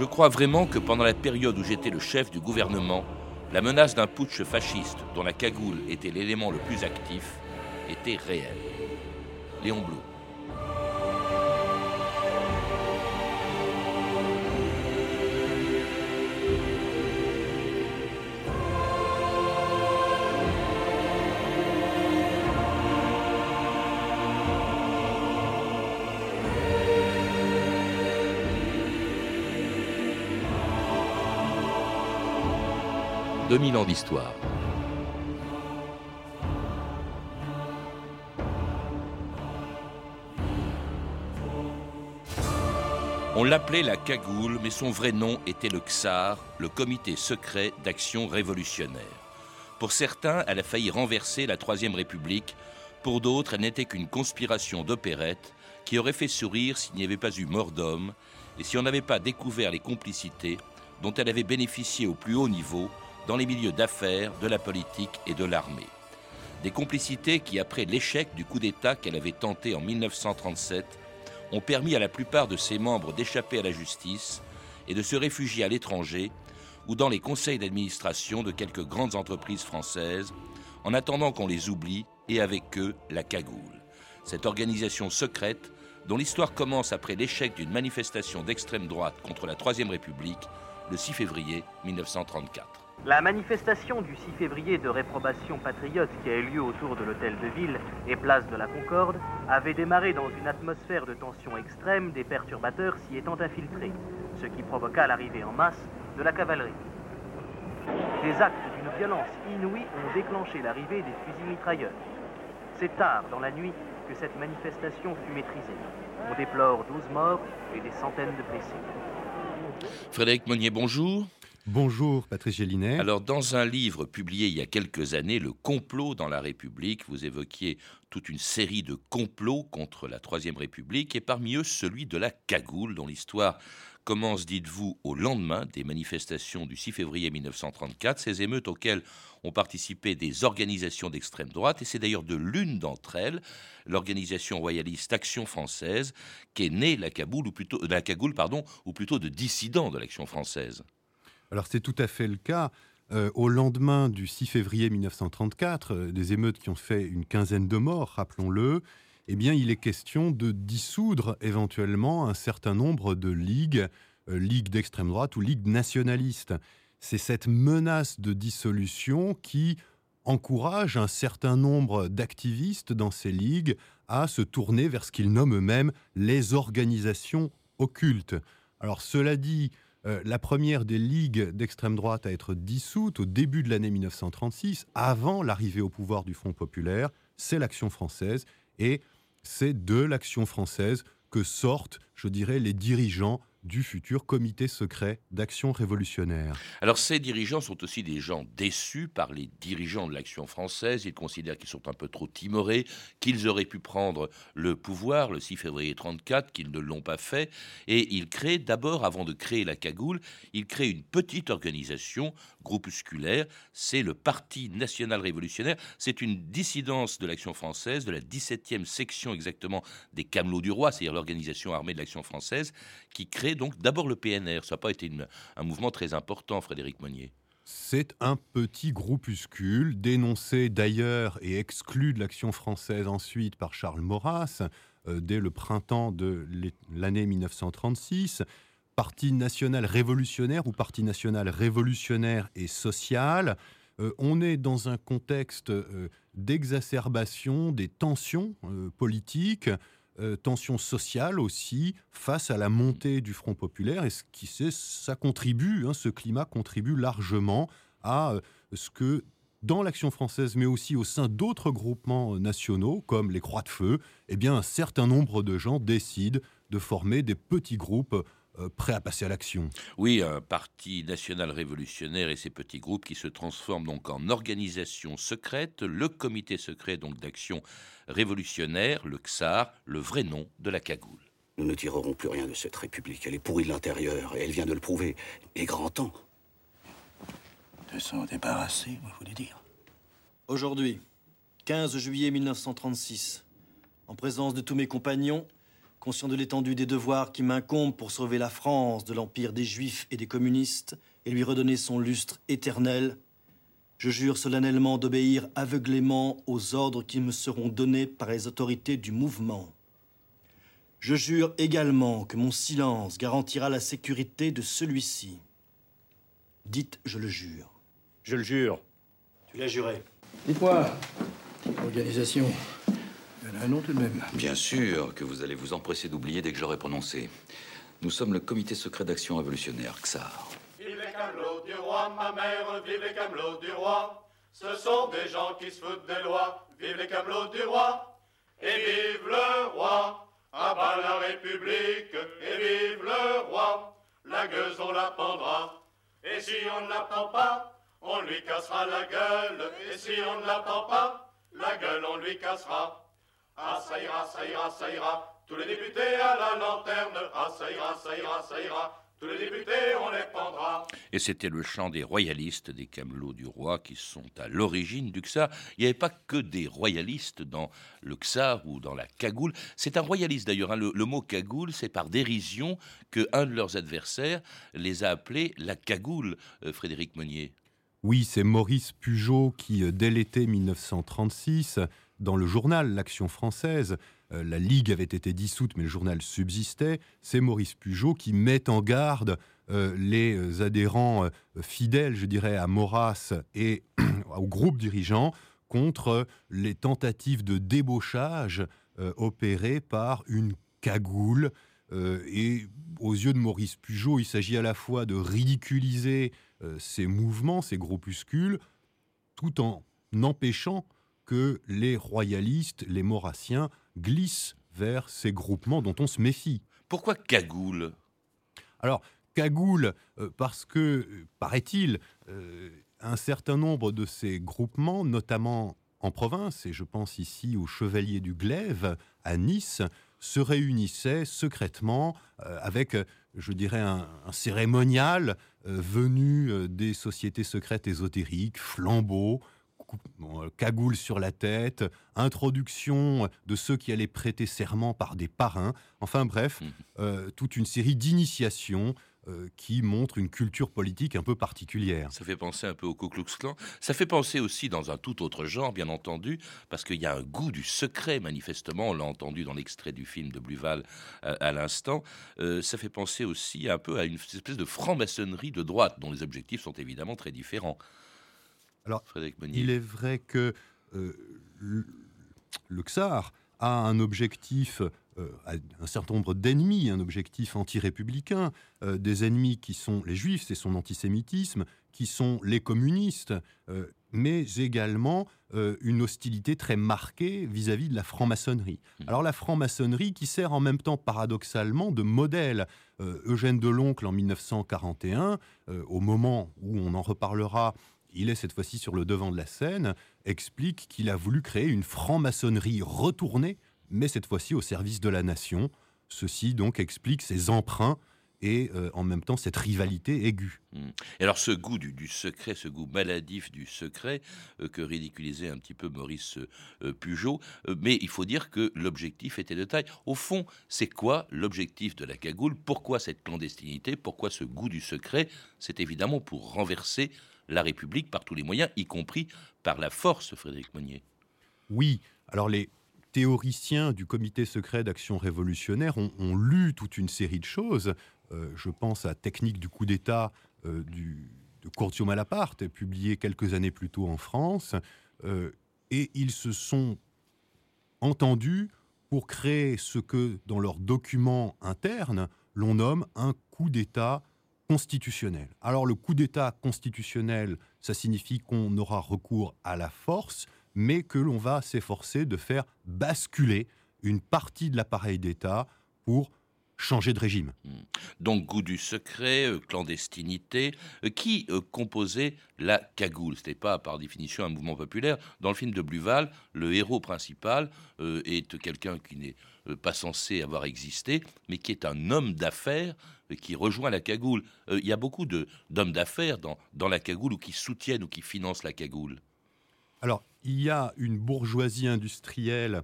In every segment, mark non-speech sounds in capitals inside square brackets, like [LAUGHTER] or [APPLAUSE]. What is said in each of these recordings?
Je crois vraiment que pendant la période où j'étais le chef du gouvernement, la menace d'un putsch fasciste dont la cagoule était l'élément le plus actif était réelle. Léon Blum. 2000 ans d'histoire. On l'appelait la cagoule, mais son vrai nom était le XAR, le comité secret d'action révolutionnaire. Pour certains, elle a failli renverser la Troisième République, pour d'autres, elle n'était qu'une conspiration d'opérette qui aurait fait sourire s'il n'y avait pas eu mort d'homme et si on n'avait pas découvert les complicités dont elle avait bénéficié au plus haut niveau dans les milieux d'affaires, de la politique et de l'armée. Des complicités qui, après l'échec du coup d'État qu'elle avait tenté en 1937, ont permis à la plupart de ses membres d'échapper à la justice et de se réfugier à l'étranger ou dans les conseils d'administration de quelques grandes entreprises françaises, en attendant qu'on les oublie et avec eux la cagoule. Cette organisation secrète, dont l'histoire commence après l'échec d'une manifestation d'extrême droite contre la Troisième République le 6 février 1934. La manifestation du 6 février de réprobation patriote qui a eu lieu autour de l'hôtel de ville et place de la Concorde avait démarré dans une atmosphère de tension extrême, des perturbateurs s'y étant infiltrés, ce qui provoqua l'arrivée en masse de la cavalerie. Des actes d'une violence inouïe ont déclenché l'arrivée des fusils mitrailleurs. C'est tard dans la nuit que cette manifestation fut maîtrisée. On déplore 12 morts et des centaines de blessés. Frédéric Monnier, bonjour. Bonjour Patrice Gélinet. Alors dans un livre publié il y a quelques années, Le complot dans la République, vous évoquiez toute une série de complots contre la Troisième République et parmi eux celui de la cagoule dont l'histoire commence, dites-vous, au lendemain des manifestations du 6 février 1934, ces émeutes auxquelles ont participé des organisations d'extrême droite, et c'est d'ailleurs de l'une d'entre elles, l'organisation royaliste Action française, qu'est née la, ou plutôt, la cagoule, pardon, ou plutôt de dissidents de l'Action française. Alors c'est tout à fait le cas. Euh, au lendemain du 6 février 1934, euh, des émeutes qui ont fait une quinzaine de morts, rappelons-le, eh bien, il est question de dissoudre éventuellement un certain nombre de ligues, euh, ligues d'extrême droite ou ligues nationalistes. C'est cette menace de dissolution qui encourage un certain nombre d'activistes dans ces ligues à se tourner vers ce qu'ils nomment eux-mêmes les organisations occultes. Alors cela dit, euh, la première des ligues d'extrême droite à être dissoute au début de l'année 1936, avant l'arrivée au pouvoir du Front populaire, c'est l'Action française. Et c'est de l'Action française que sortent, je dirais, les dirigeants du futur comité secret d'action révolutionnaire. Alors ces dirigeants sont aussi des gens déçus par les dirigeants de l'action française. Ils considèrent qu'ils sont un peu trop timorés, qu'ils auraient pu prendre le pouvoir le 6 février 34, qu'ils ne l'ont pas fait. Et ils créent d'abord, avant de créer la cagoule, ils créent une petite organisation groupusculaire. C'est le Parti national révolutionnaire. C'est une dissidence de l'action française, de la 17e section exactement des Camelots du Roi, c'est-à-dire l'organisation armée de l'action française, qui crée donc d'abord le PNR. Ça n'a pas été un mouvement très important, Frédéric Monnier. C'est un petit groupuscule, dénoncé d'ailleurs et exclu de l'action française ensuite par Charles Maurras euh, dès le printemps de l'année 1936. Parti national révolutionnaire ou Parti national révolutionnaire et social. Euh, on est dans un contexte euh, d'exacerbation des tensions politiques, euh, tension sociale aussi face à la montée du Front populaire. Et ce qui c'est, ça contribue, hein, ce climat contribue largement à euh, ce que dans l'action française, mais aussi au sein d'autres groupements euh, nationaux, comme les Croix de Feu, eh bien, un certain nombre de gens décident de former des petits groupes euh, prêt à passer à l'action. Oui, un parti national révolutionnaire et ses petits groupes qui se transforment donc en organisation secrète, le comité secret donc d'action révolutionnaire, le XAR, le vrai nom de la cagoule. Nous ne tirerons plus rien de cette république. Elle est pourrie de l'intérieur et elle vient de le prouver. Et grand temps. De s'en débarrasser, vous voulez dire? Aujourd'hui, 15 juillet 1936, en présence de tous mes compagnons, conscient de l'étendue des devoirs qui m'incombent pour sauver la France de l'empire des Juifs et des communistes et lui redonner son lustre éternel, je jure solennellement d'obéir aveuglément aux ordres qui me seront donnés par les autorités du mouvement. Je jure également que mon silence garantira la sécurité de celui-ci. Dites, je le jure. Je le jure. Tu l'as juré. Dites-moi, organisation, un nom tout de même. Bien sûr que vous allez vous empresser d'oublier dès que je l'aurai prononcé. Nous sommes le comité secret d'action révolutionnaire, XAR. Vive les camelots du roi, ma mère, vive les camelots du roi. Ce sont des gens qui se foutent des lois. Vive les camelots du roi. Et vive le roi. À bas la République. Et vive le roi. La gueuse, on la pendra. Et si on ne la pend pas, on lui cassera la gueule. Et si on ne la pend pas, la gueule, on lui cassera. Ah, ça ira, ça ira, ça ira. Tous les députés à la lanterne. Ah, ça ira, ça ira, ça ira. Tous les députés, on les pendra. Et c'était le chant des royalistes, des camelots du roi, qui sont à l'origine du XAR. Il n'y avait pas que des royalistes dans le XAR ou dans la cagoule. C'est un royaliste d'ailleurs. hein. Le, mot cagoule, c'est par dérision que un de leurs adversaires les a appelés la cagoule, euh, Frédéric Monnier. Oui, c'est Maurice Pugeot qui, euh, dès l'été 1936, dans le journal L'Action française, euh, la Ligue avait été dissoute, mais le journal subsistait. C'est Maurice Pugeot qui met en garde euh, les adhérents fidèles, je dirais, à Maurras et [CLEARS THROAT] au groupe dirigeant contre les tentatives de débauchage opérées par une cagoule. Et aux yeux de Maurice Pugeot, il s'agit à la fois de ridiculiser ces mouvements, ces groupuscules, tout en empêchant que les royalistes, les maurassiens, glissent vers ces groupements dont on se méfie. Pourquoi cagoule? Alors, cagoule, euh, parce que, euh, paraît-il, euh, un certain nombre de ces groupements, notamment en province, et je pense ici aux Chevaliers du Glaive à Nice, se réunissaient secrètement euh, avec, euh, je dirais, un, un cérémonial euh, venu des sociétés secrètes ésotériques, flambeaux, cagoule sur la tête, introduction de ceux qui allaient prêter serment par des parrains, enfin bref, euh, toute une série d'initiations euh, qui montrent une culture politique un peu particulière. Ça fait penser un peu au Ku Klux Klan. Ça fait penser aussi dans un tout autre genre, bien entendu, parce qu'il y a un goût du secret, manifestement. On l'a entendu dans l'extrait du film de Bluval euh, à l'instant. Euh, ça fait penser aussi un peu à une espèce de franc-maçonnerie de droite, dont les objectifs sont évidemment très différents. Alors. Il est vrai que euh, le, le XAR a un objectif, euh, un certain nombre d'ennemis, un objectif anti-républicain, euh, des ennemis qui sont les juifs, c'est son antisémitisme, qui sont les communistes, euh, mais également euh, une hostilité très marquée vis-à-vis de la franc-maçonnerie. Mhm. Alors la franc-maçonnerie qui sert en même temps paradoxalement de modèle. Euh, Eugène Deloncle en 1941, euh, au moment où on en reparlera, il est cette fois-ci sur le devant de la scène, explique qu'il a voulu créer une franc-maçonnerie retournée, mais cette fois-ci au service de la nation. Ceci donc explique ses emprunts et euh, en même temps cette rivalité aiguë. Et alors ce goût du, du secret, ce goût maladif du secret euh, que ridiculisait un petit peu Maurice euh, euh, mais il faut dire que l'objectif était de taille. Au fond, c'est quoi l'objectif de la cagoule? Pourquoi cette clandestinité? Pourquoi ce goût du secret? C'est évidemment pour renverser la République par tous les moyens, y compris par la force, Frédéric Monnier. Oui, alors les théoriciens du comité secret d'action révolutionnaire ont, lu toute une série de choses. Euh, je pense à Technique du coup d'État euh, de Curzio Malaparte, publié quelques années plus tôt en France. Euh, et ils se sont entendus pour créer ce que, dans leurs documents internes, l'on nomme un coup d'État constitutionnel. Alors le coup d'État constitutionnel, ça signifie qu'on aura recours à la force, mais que l'on va s'efforcer de faire basculer une partie de l'appareil d'État pour changer de régime. Donc goût du secret, euh, clandestinité. Euh, qui euh, composait la cagoule? C'était pas par définition un mouvement populaire. Dans le film de Bluval, le héros principal est quelqu'un qui n'est pas censé avoir existé, mais qui est un homme d'affaires qui rejoint la cagoule. Il y a beaucoup d'hommes d'affaires dans, dans la cagoule ou qui soutiennent ou qui financent la cagoule. Alors, il y a une bourgeoisie industrielle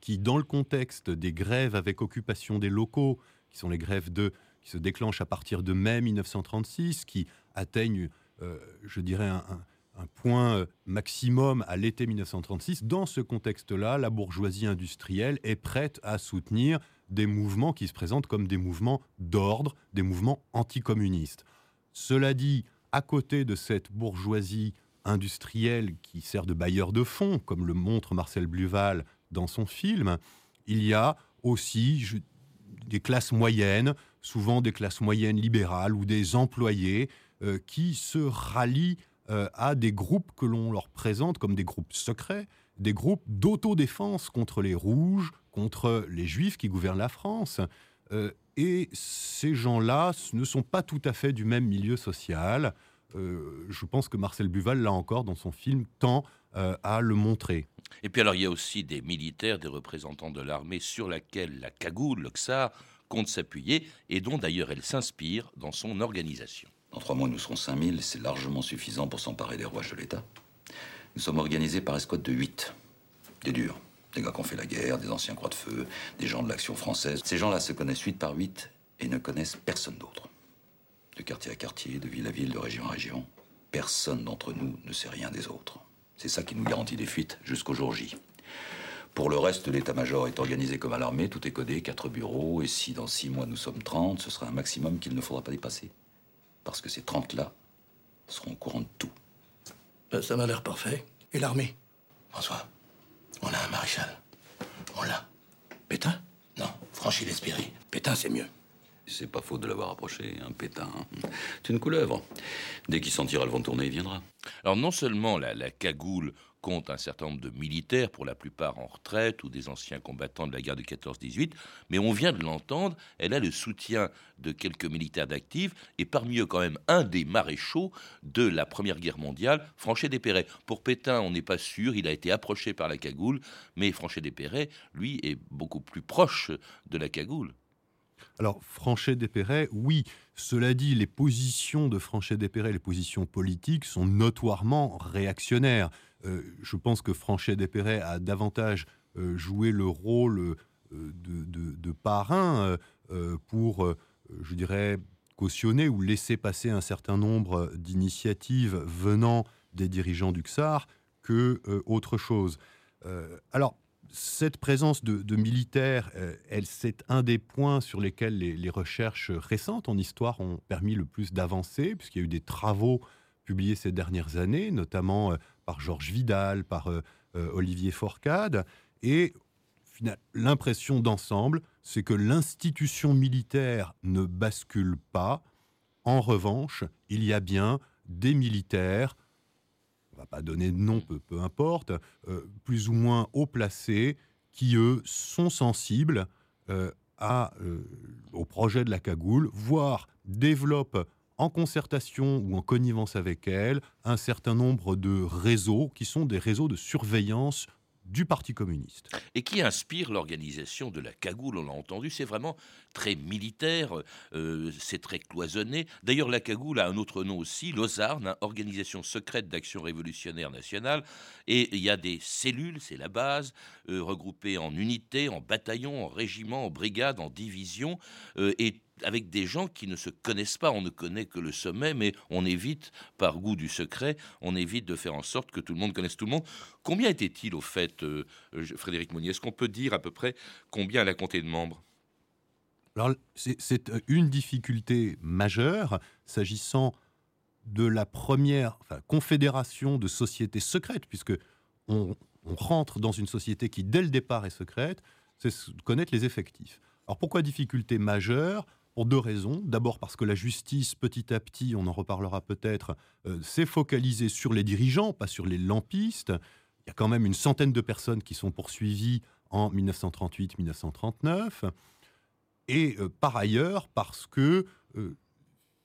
qui, dans le contexte des grèves avec occupation des locaux, qui sont les grèves de, qui se déclenchent à partir de mai 1936, qui atteignent, euh, je dirais, un, un point euh, maximum à l'été 1936. Dans ce contexte-là, la bourgeoisie industrielle est prête à soutenir des mouvements qui se présentent comme des mouvements d'ordre, des mouvements anticommunistes. Cela dit, à côté de cette bourgeoisie industrielle qui sert de bailleur de fonds, comme le montre Marcel Bluval dans son film, il y a aussi des classes moyennes, souvent des classes moyennes libérales ou des employés euh, qui se rallient euh, à des groupes que l'on leur présente comme des groupes secrets, des groupes d'autodéfense contre les rouges, contre les juifs qui gouvernent la France. Euh, et ces gens-là ne sont pas tout à fait du même milieu social. Euh, je pense que Marcel Buval, là encore, dans son film, tend à le montrer. Et puis alors, il y a aussi des militaires, des représentants de l'armée sur laquelle la cagoule, le XAR, compte s'appuyer, et dont d'ailleurs elle s'inspire dans son organisation. Dans trois mois, nous serons 5000, c'est largement suffisant pour s'emparer des rouages de l'État. Nous sommes organisés par escouade de 8. Des durs. Des gars qui ont fait la guerre, des anciens croix de feu, des gens de l'action française. Ces gens-là se connaissent 8 par 8 et ne connaissent personne d'autre. De quartier à quartier, de ville à ville, de région à région, personne d'entre nous ne sait rien des autres. C'est ça qui nous garantit des fuites jusqu'au jour J. Pour le reste, l'état-major est organisé comme à l'armée, tout est codé, quatre bureaux, et si dans six mois nous sommes 30, ce sera un maximum qu'il ne faudra pas dépasser parce que ces 30-là seront au courant de tout. Ben, ça m'a l'air parfait. Et l'armée? François, on a un maréchal. On l'a. Pétain? Non, Franchi l'Espéry. Pétain, c'est mieux. C'est pas faute de l'avoir approché, un pétain. C'est une couleuvre. Dès qu'il sentira le vent tourner, il viendra. Alors non seulement la, la cagoule compte un certain nombre de militaires, pour la plupart en retraite ou des anciens combattants de la guerre de 14-18, mais on vient de l'entendre, elle a le soutien de quelques militaires d'actifs, et parmi eux quand même un des maréchaux de la Première Guerre mondiale, Franchet Despérets. Pour Pétain, on n'est pas sûr, il a été approché par la cagoule, mais Franchet Despérets, lui, est beaucoup plus proche de la cagoule. Alors, Franchet Despérets, oui. Cela dit, les positions de Franchet Despérets, les positions politiques, sont notoirement réactionnaires. Euh, je pense que Franchet Despérets a davantage euh, joué le rôle euh, de, parrain pour, je dirais, cautionner ou laisser passer un certain nombre d'initiatives venant des dirigeants du XAR que autre chose. alors, cette présence de, militaires, elle, c'est un des points sur lesquels les, recherches récentes en histoire ont permis le plus d'avancer, puisqu'il y a eu des travaux publiés ces dernières années, notamment par Georges Vidal, par euh, euh, Olivier Forcade. Et l'impression d'ensemble, c'est que l'institution militaire ne bascule pas. En revanche, il y a bien des militaires, on ne va pas donner de nom, peu, peu importe, euh, plus ou moins haut placés, qui, eux, sont sensibles à, au projet de la cagoule, voire développent en concertation ou en connivence avec elle, un certain nombre de réseaux qui sont des réseaux de surveillance du Parti communiste. Et qui inspire l'organisation de la cagoule, on l'a entendu, c'est vraiment très militaire, euh, c'est très cloisonné. D'ailleurs, la cagoule a un autre nom aussi, l'OSARN, organisation secrète d'action révolutionnaire nationale, et il y a des cellules, c'est la base, euh, regroupées en unités, en bataillons, en régiments, en brigades, en divisions, euh, et avec des gens qui ne se connaissent pas. On ne connaît que le sommet, mais on évite, par goût du secret, on évite de faire en sorte que tout le monde connaisse tout le monde. Combien était-il au fait, euh, Frédéric Monnier? Est-ce qu'on peut dire à peu près combien elle a compté de membres? Alors, c'est euh, une difficulté majeure s'agissant de la première confédération de sociétés secrètes, puisque on, on, rentre dans une société qui, dès le départ, est secrète, c'est connaître les effectifs. Alors, pourquoi difficulté majeure? Pour deux raisons. D'abord parce que la justice, petit à petit, on en reparlera peut-être, euh, s'est focalisée sur les dirigeants, pas sur les lampistes. Il y a quand même une centaine de personnes qui sont poursuivies en 1938-1939. Et euh, par ailleurs, parce que euh,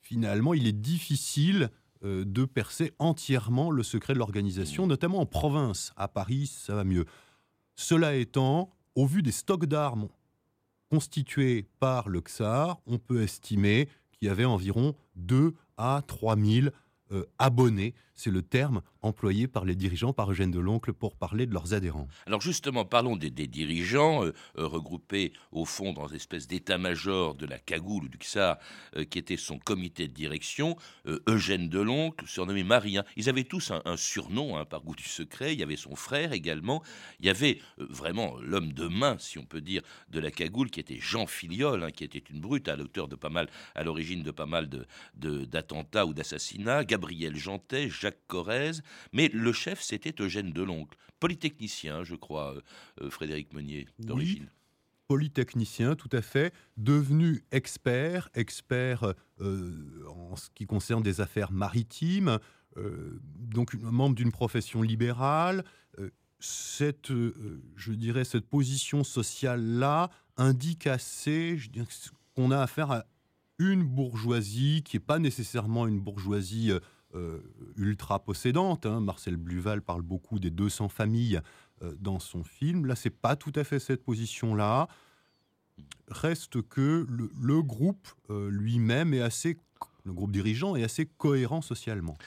finalement, il est difficile de percer entièrement le secret de l'organisation, notamment en province. À Paris, ça va mieux. Cela étant, au vu des stocks d'armes constitué par le XAR, on peut estimer qu'il y avait environ 2 à 3 000 euh, abonnés. C'est le terme employé par les dirigeants, par Eugène Deloncle, pour parler de leurs adhérents. Alors justement, parlons des, dirigeants euh, euh, regroupés au fond dans une espèce d'état-major de la cagoule ou du XAR, qui était son comité de direction. Eugène Deloncle, surnommé Marien. Ils avaient tous un, surnom hein, par goût du secret. Il y avait son frère également. Il y avait vraiment l'homme de main, si on peut dire, de la cagoule, qui était Jean Filiol, hein, qui était une brute à l'auteur de pas mal, à l'origine de pas mal d'attentats de, ou d'assassinats. Gabriel Jantet, Jacques Corrèze, mais le chef, c'était Eugène Deloncle, polytechnicien, je crois, euh, euh, Frédéric Meunier, d'origine. polytechnicien, tout à fait, devenu expert, expert euh, en ce qui concerne des affaires maritimes, donc membre d'une profession libérale. cette, je dirais, cette position sociale-là indique assez qu'on a affaire à une bourgeoisie qui n'est pas nécessairement une bourgeoisie euh, euh, ultra possédante. Hein. Marcel Bluval parle beaucoup des 200 familles euh, dans son film. Là, c'est pas tout à fait cette position-là. Reste que le, groupe lui-même est assez, le groupe dirigeant est assez cohérent socialement.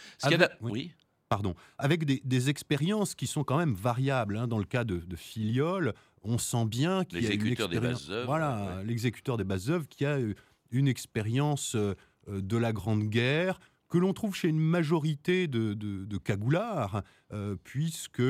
oui. Pardon, avec des, expériences qui sont quand même variables. Hein. Dans le cas de, de Filiol, on sent bien qu'il y a une expérience. Des bases œuvres, voilà, l'exécuteur des bases œuvres qui a une expérience euh, de la Grande Guerre que l'on trouve chez une majorité de, de, cagoulards, euh, puisque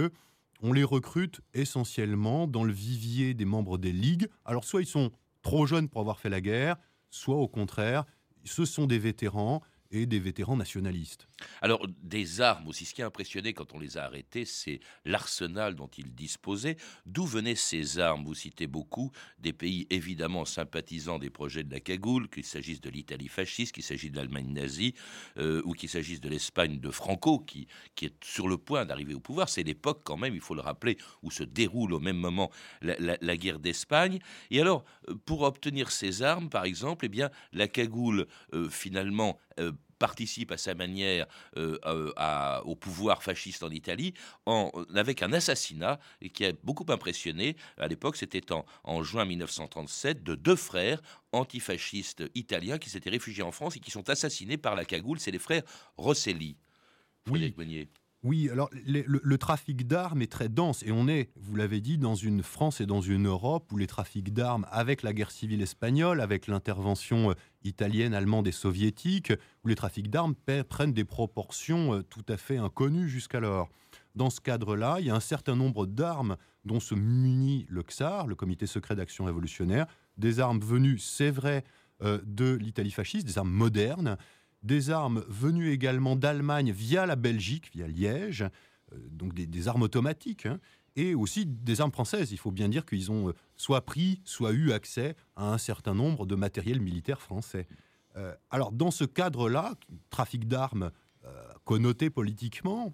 on les recrute essentiellement dans le vivier des membres des ligues. Alors soit ils sont trop jeunes pour avoir fait la guerre, soit au contraire, ce sont des vétérans et des vétérans nationalistes. Alors, des armes aussi, ce qui a impressionné quand on les a arrêtés, c'est l'arsenal dont ils disposaient. D'où venaient ces armes? Vous citez beaucoup des pays évidemment sympathisants des projets de la cagoule, qu'il s'agisse de l'Italie fasciste, qu'il s'agisse de l'Allemagne nazie, euh, ou qu'il s'agisse de l'Espagne de Franco, qui, est sur le point d'arriver au pouvoir. C'est l'époque quand même, il faut le rappeler, où se déroule au même moment la, guerre d'Espagne. Et alors, euh, pour obtenir ces armes, par exemple, eh bien, la cagoule, euh, finalement, euh, participe à sa manière euh, euh, au pouvoir fasciste en Italie en, avec un assassinat qui a beaucoup impressionné. À l'époque, c'était en, juin 1937 de deux frères antifascistes italiens qui s'étaient réfugiés en France et qui sont assassinés par la cagoule. C'est les frères Rosselli. Oui. Oui, alors le, trafic d'armes est très dense et on est, vous l'avez dit, dans une France et dans une Europe où les trafics d'armes, avec la guerre civile espagnole, avec l'intervention euh, italienne, allemande et soviétique, où les trafics d'armes prennent des proportions euh, tout à fait inconnues jusqu'alors. Dans ce cadre-là, il y a un certain nombre d'armes dont se munit le XAR, le Comité secret d'action révolutionnaire, des armes venues, c'est vrai, euh, de l'Italie fasciste, des armes modernes, des armes venues également d'Allemagne via la Belgique, via Liège, euh, donc des, armes automatiques, hein, et aussi des armes françaises. Il faut bien dire qu'ils ont euh, soit pris, soit eu accès à un certain nombre de matériels militaires français. Euh, alors dans ce cadre-là, trafic d'armes connoté politiquement,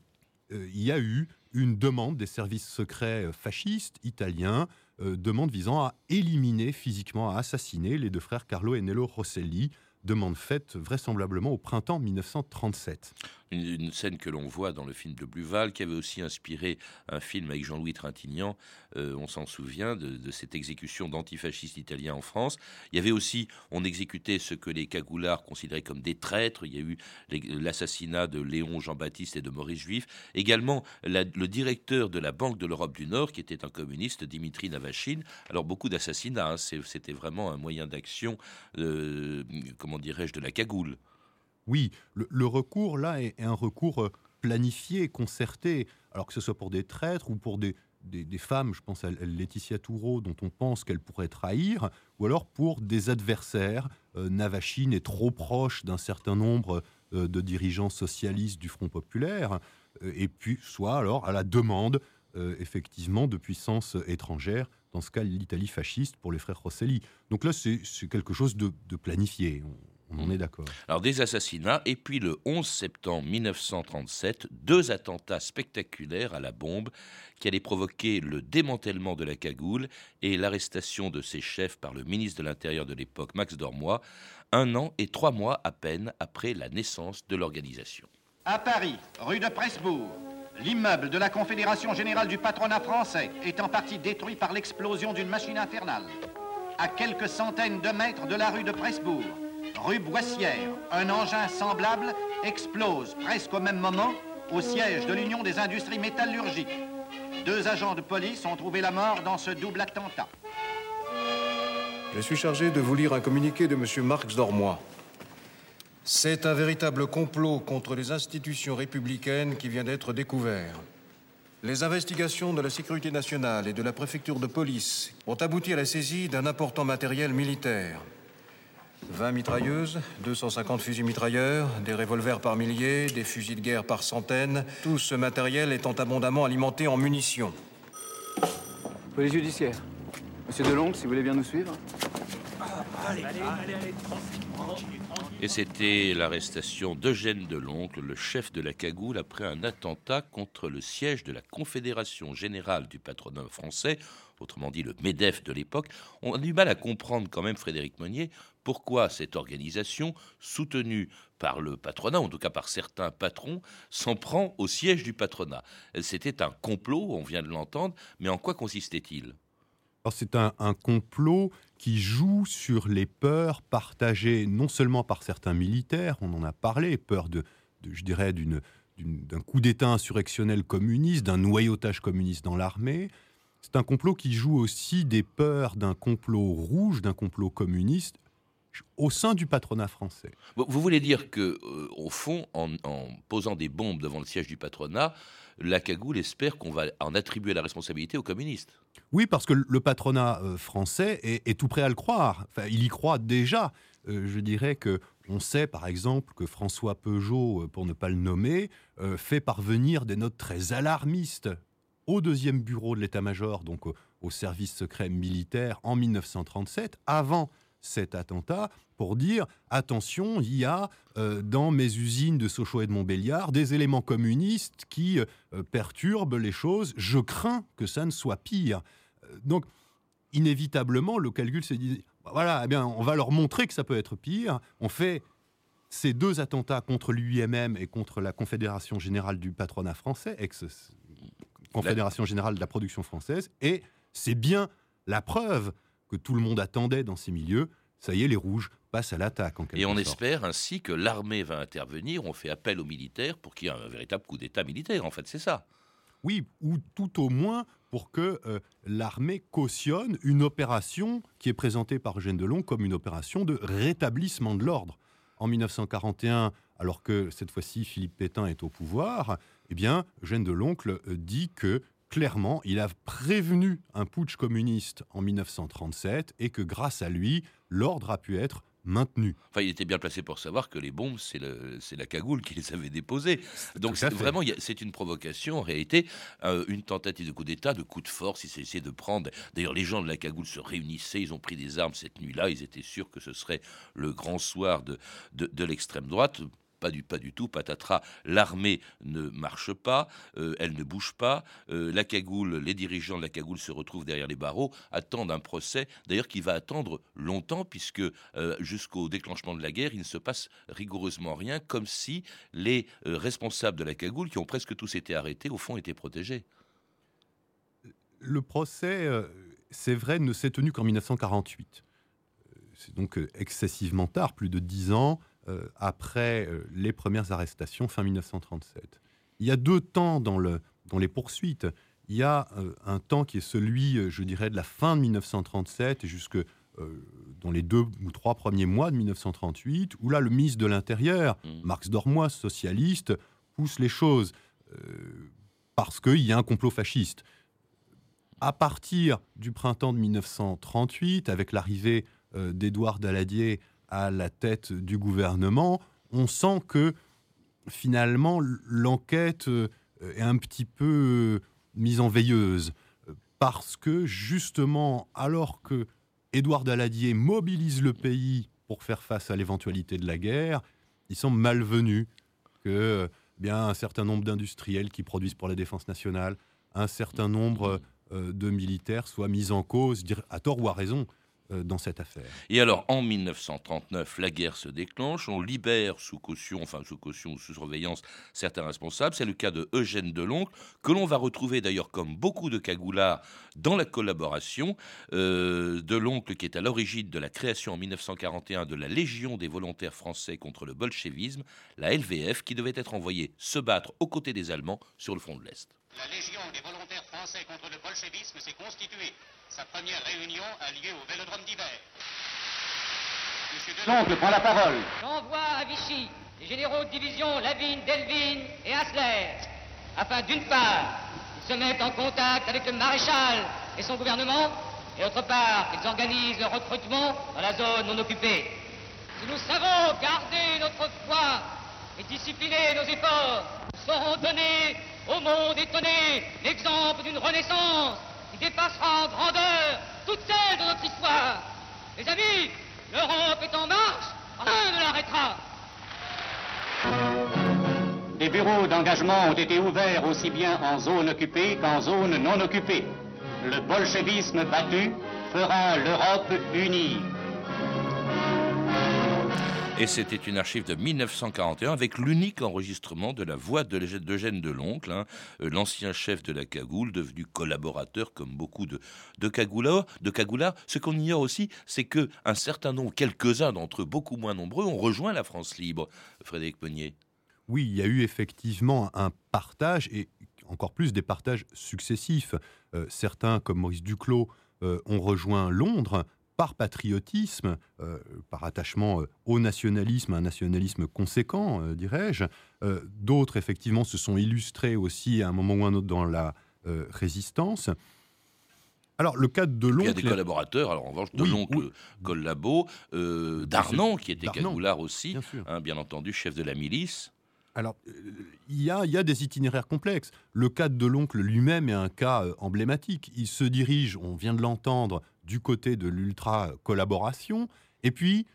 il y a eu une demande des services secrets fascistes italiens, demande visant à éliminer physiquement, à assassiner les deux frères Carlo et Nello Rosselli, demande faite vraisemblablement au printemps 1937 une, scène que l'on voit dans le film de Bluval, qui avait aussi inspiré un film avec Jean-Louis Trintignant, euh, on s'en souvient, de, cette exécution d'antifascistes italiens en France. Il y avait aussi, on exécutait ce que les cagoulards considéraient comme des traîtres. Il y a eu l'assassinat de Léon Jean-Baptiste et de Maurice Juif. Également, le directeur de la Banque de l'Europe du Nord, qui était un communiste, Dimitri Navachine. Alors, beaucoup d'assassinats, hein. c'était vraiment un moyen d'action, euh, comment dirais-je, de la cagoule. Oui, le, recours là est, un recours euh, planifié, concerté, alors que ce soit pour des traîtres ou pour des, femmes, je pense à Laetitia Toureau, dont on pense qu'elle pourrait trahir, ou alors pour des adversaires. Euh, Navachine est trop proche d'un certain nombre euh, de dirigeants socialistes du Front populaire, et puis soit alors à la demande effectivement de puissances étrangères, dans ce cas l'Italie fasciste pour les frères Rosselli. Donc là c'est quelque chose de, planifié. En est d'accord. Alors des assassinats, et puis le 11 septembre 1937, deux attentats spectaculaires à la bombe qui allaient provoquer le démantèlement de la cagoule et l'arrestation de ses chefs par le ministre de l'Intérieur de l'époque, Max Dormois, un an et trois mois à peine après la naissance de l'organisation. À Paris, rue de Presbourg, l'immeuble de la Confédération générale du patronat français est en partie détruit par l'explosion d'une machine infernale. À quelques centaines de mètres de la rue de Presbourg, rue Boissière, un engin semblable explose presque au même moment au siège de l'Union des industries métallurgiques. Deux agents de police ont trouvé la mort dans ce double attentat. Je suis chargé de vous lire un communiqué de M. Marx Dormois. C'est un véritable complot contre les institutions républicaines qui vient d'être découvert. Les investigations de la sécurité nationale et de la préfecture de police ont abouti à la saisie d'un important matériel militaire. 20 mitrailleuses, 250 fusils mitrailleurs, des revolvers par milliers, des fusils de guerre par centaines, tout ce matériel étant abondamment alimenté en munitions. Police judiciaire. Monsieur Deloncle, si vous voulez bien nous suivre. Et c'était l'arrestation d'Eugène Deloncle, le chef de la cagoule, après un attentat contre le siège de la Confédération générale du patronat français, autrement dit le MEDEF de l'époque. On a du mal à comprendre quand même, Frédéric Monnier, pourquoi cette organisation, soutenue par le patronat, en tout cas par certains patrons, s'en prend au siège du patronat? C'était un complot, on vient de l'entendre, mais en quoi consistait-il? C'est un, complot qui joue sur les peurs partagées non seulement par certains militaires, on en a parlé, peur de, je dirais, d'un coup d'État insurrectionnel communiste, d'un noyautage communiste dans l'armée. C'est un complot qui joue aussi des peurs d'un complot rouge, d'un complot communiste au sein du patronat français. Vous voulez dire que, euh, au fond, en, posant des bombes devant le siège du patronat, la cagoule espère qu'on va en attribuer la responsabilité aux communistes Oui, parce que le patronat euh, français est, tout prêt à le croire. Enfin, il y croit déjà. Euh, je dirais que on sait, par exemple, que François Peugeot, pour ne pas le nommer, fait parvenir des notes très alarmistes au deuxième bureau de l'état-major, donc au service secret militaire, en 1937, avant cet attentat pour dire attention, il y a euh, dans mes usines de Sochaux et de Montbéliard des éléments communistes qui euh, perturbent les choses. Je crains que ça ne soit pire. Euh, donc, inévitablement, le calcul s'est dit voilà, eh bien, on va leur montrer que ça peut être pire. On fait ces deux attentats contre l'UIMM et contre la Confédération générale du patronat français, ex-Confédération générale de la production française, et c'est bien la preuve que tout le monde attendait dans ces milieux. Ça y est, les rouges passent à l'attaque. Et on espère ainsi que l'armée va intervenir. On fait appel aux militaires pour qu'il y ait un véritable coup d'État militaire. En fait, c'est ça. Oui, ou tout au moins pour que euh, l'armée cautionne une opération qui est présentée par Eugène Delon comme une opération de rétablissement de l'ordre. En 1941, alors que cette fois-ci Philippe Pétain est au pouvoir, eh bien, Eugène Deloncle euh, dit que clairement, il a prévenu un putsch communiste en 1937 et que grâce à lui, l'ordre a pu être maintenu. Enfin, il était bien placé pour savoir que les bombes, c'est la cagoule qui les avait déposées. Donc, vraiment, c'est une provocation. En réalité, euh, une tentative de coup d'État, de coup de force. Il s'est de prendre. D'ailleurs, les gens de la cagoule se réunissaient. Ils ont pris des armes cette nuit-là. Ils étaient sûrs que ce serait le grand soir de, de l'extrême droite pas du, tout, patatras, l'armée ne marche pas, euh, elle ne bouge pas, euh, la cagoule, les dirigeants de la cagoule se retrouvent derrière les barreaux, attendent un procès, d'ailleurs qui va attendre longtemps, puisque euh, jusqu'au déclenchement de la guerre, il ne se passe rigoureusement rien, comme si les responsables de la cagoule, qui ont presque tous été arrêtés, au fond étaient protégés. Le procès, c'est vrai, ne s'est tenu qu'en 1948. C'est donc excessivement tard, plus de dix ans. Euh, après euh, les premières arrestations fin 1937. Il y a deux temps dans, le, dans les poursuites. Il y a euh, un temps qui est celui, je dirais, de la fin de 1937 jusque dans les deux ou trois premiers mois de 1938, où là, le ministre de l'Intérieur, mmh. Marx Dormois, socialiste, pousse les choses parce qu'il y a un complot fasciste. À partir du printemps de 1938, avec l'arrivée d'Édouard Daladier à la tête du gouvernement, on sent que finalement l'enquête euh, est un petit peu euh, mise en veilleuse. Parce que justement, alors que Édouard Daladier mobilise le pays pour faire face à l'éventualité de la guerre, il semble malvenu que eh bien un certain nombre d'industriels qui produisent pour la défense nationale, un certain nombre euh, de militaires soient mis en cause, à tort ou à raison, dans cette affaire. Et alors, en 1939, la guerre se déclenche, on libère sous caution, enfin sous caution ou sous surveillance, certains responsables. C'est le cas de Eugène Deloncle, que l'on va retrouver d'ailleurs comme beaucoup de cagoulards dans la collaboration. Euh, Deloncle qui est à l'origine de la création en 1941 de la Légion des volontaires français contre le bolchevisme, la LVF, qui devait être envoyée se battre aux côtés des Allemands sur le front de l'Est. La Légion des volontaires français contre le bolchevisme s'est constituée. Sa première réunion a lieu au Vélodrome d'hiver. Monsieur Deloncle prend la parole. J'envoie à Vichy les généraux de division Lavigne, Delvin et Hasler, afin d'une part qu'ils se mettent en contact avec le maréchal et son gouvernement, et d'autre part qu'ils organisent le recrutement dans la zone non occupée. Si nous savons garder notre foi et discipliner nos efforts, saurons donner au monde étonné l'exemple d'une renaissance qui dépassera en grandeur toutes celles de notre histoire. Les amis, l'Europe est en marche, rien ne l'arrêtera. Des bureaux d'engagement ont été ouverts aussi bien en zone occupée qu'en zone non occupée. Le bolchevisme battu fera l'Europe unie. Et c'était une archive de 1941 avec l'unique enregistrement de la voix d'Eugène de l'Oncle, hein, euh, l'ancien chef de la cagoule, devenu collaborateur comme beaucoup de, de cagoulards. De. Ce qu'on ignore aussi, c'est que un certain nombre, quelques-uns d'entre eux, beaucoup moins nombreux, ont rejoint la France libre. Frédéric Meunier. Oui, il y a eu effectivement un partage et encore plus des partages successifs. Euh, certains, comme Maurice Duclos, euh, ont rejoint Londres par patriotisme, euh, par attachement euh, au nationalisme, un nationalisme conséquent, euh, dirais-je. D'autres, effectivement, se sont illustrés aussi à un moment ou un autre dans la résistance. Alors, le cas de l'oncle... Il y a des collaborateurs, alors en revanche, de l'oncle Collabo, Darnan, qui était cagoulard aussi, bien, hein, bien entendu, chef de la milice. Alors, il y, a, il y, a, des itinéraires complexes. Le cas de l'oncle lui-même est un cas emblématique. Il se dirige, on vient de l'entendre, du côté de l'ultra-collaboration. Et puis,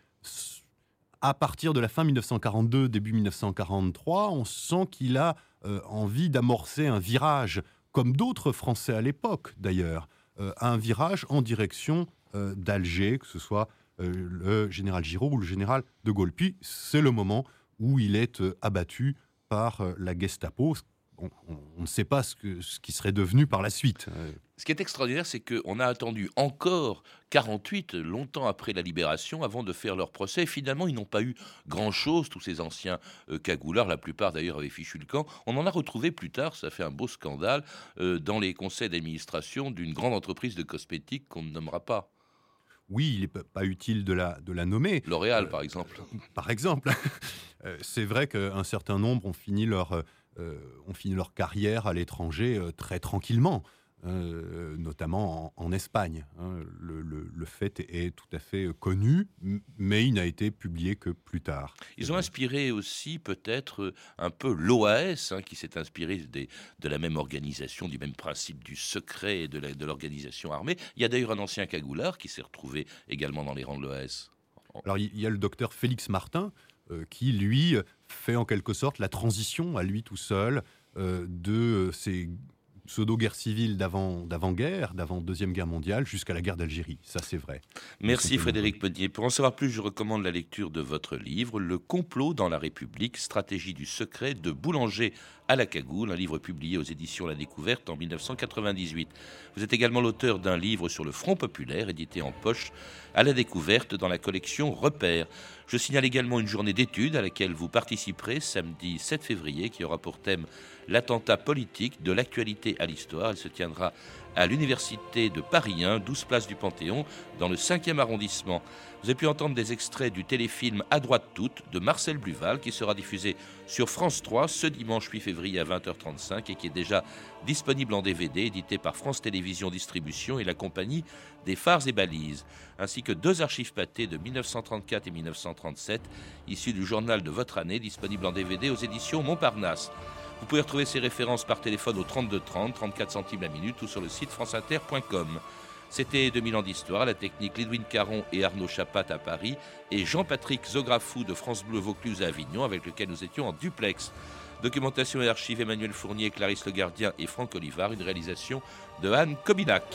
à partir de la fin 1942, début 1943, on sent qu'il a euh, envie d'amorcer un virage, comme d'autres Français à l'époque d'ailleurs, euh, un virage en direction euh, d'Alger, que ce soit le général Giraud ou le général de Gaulle. Puis, c'est le moment où il est abattu par la Gestapo, on, ne sait pas ce, qui serait devenu par la suite. Euh, ce qui est extraordinaire, c'est qu'on a attendu encore 48, longtemps après la libération, avant de faire leur procès. finalement, ils n'ont pas eu grand-chose, tous ces anciens euh, cagoulards. La plupart, d'ailleurs, avaient fichu le camp. On en a retrouvé plus tard, ça fait un beau scandale, euh, dans les conseils d'administration d'une grande entreprise de cosmétiques qu'on ne nommera pas. Oui, il n'est pas utile de la, de la nommer. L'Oréal, par exemple. Par exemple. [LAUGHS] c'est vrai qu'un certain nombre ont fini leur euh, ont fini leur carrière à l'étranger euh, très tranquillement. Euh, notamment en, Espagne. Hein. Le, fait est tout à fait connu, mais il n'a été publié que plus tard. Ils ont inspiré aussi peut-être un peu l'OAS, hein, qui s'est inspiré de la même organisation, du même principe du secret et de l'organisation armée. Il y a d'ailleurs un ancien cagoulard qui s'est retrouvé également dans les rangs de l'OAS. Alors il y a le docteur Félix Martin, qui lui fait en quelque sorte la transition à lui tout seul euh, de ces pseudo-guerre civile d'avant-guerre, d'avant Deuxième Guerre mondiale, jusqu'à la guerre d'Algérie. Ça, c'est vrai. Merci Frédéric Pedier. Pour en savoir plus, je recommande la lecture de votre livre, Le complot dans la République, stratégie du secret de Boulanger à la cagoule, un livre publié aux éditions La Découverte en 1998. Vous êtes également l'auteur d'un livre sur le Front populaire, édité en poche à la Découverte dans la collection Repères. Je signale également une journée d'études à laquelle vous participerez samedi 7 février qui aura pour thème l'attentat politique de l'actualité à l'histoire. Elle se tiendra à l'Université de Paris 1, 12 place du Panthéon, dans le 5e arrondissement. Vous avez pu entendre des extraits du téléfilm À droite toute de Marcel Bluval qui sera diffusé sur France 3 ce dimanche 8 février à 20h35 et qui est déjà disponible en DVD, édité par France Télévisions Distribution et la compagnie des phares et balises, ainsi que deux archives pâtées de 1934 et 1937 issues du journal de votre année, disponible en DVD aux éditions Montparnasse. Vous pouvez retrouver ces références par téléphone au 32 30, 34 centimes la minute ou sur le site franceinter.com. C'était 2000 ans d'histoire, la technique Lidwin Caron et Arnaud Chapat à Paris et Jean-Patrick Zografou de France Bleu Vaucluse à Avignon avec lequel nous étions en duplex. Documentation et archives Emmanuel Fournier, Clarisse Le Gardien et Franck Olivard, une réalisation de Anne Kobilac.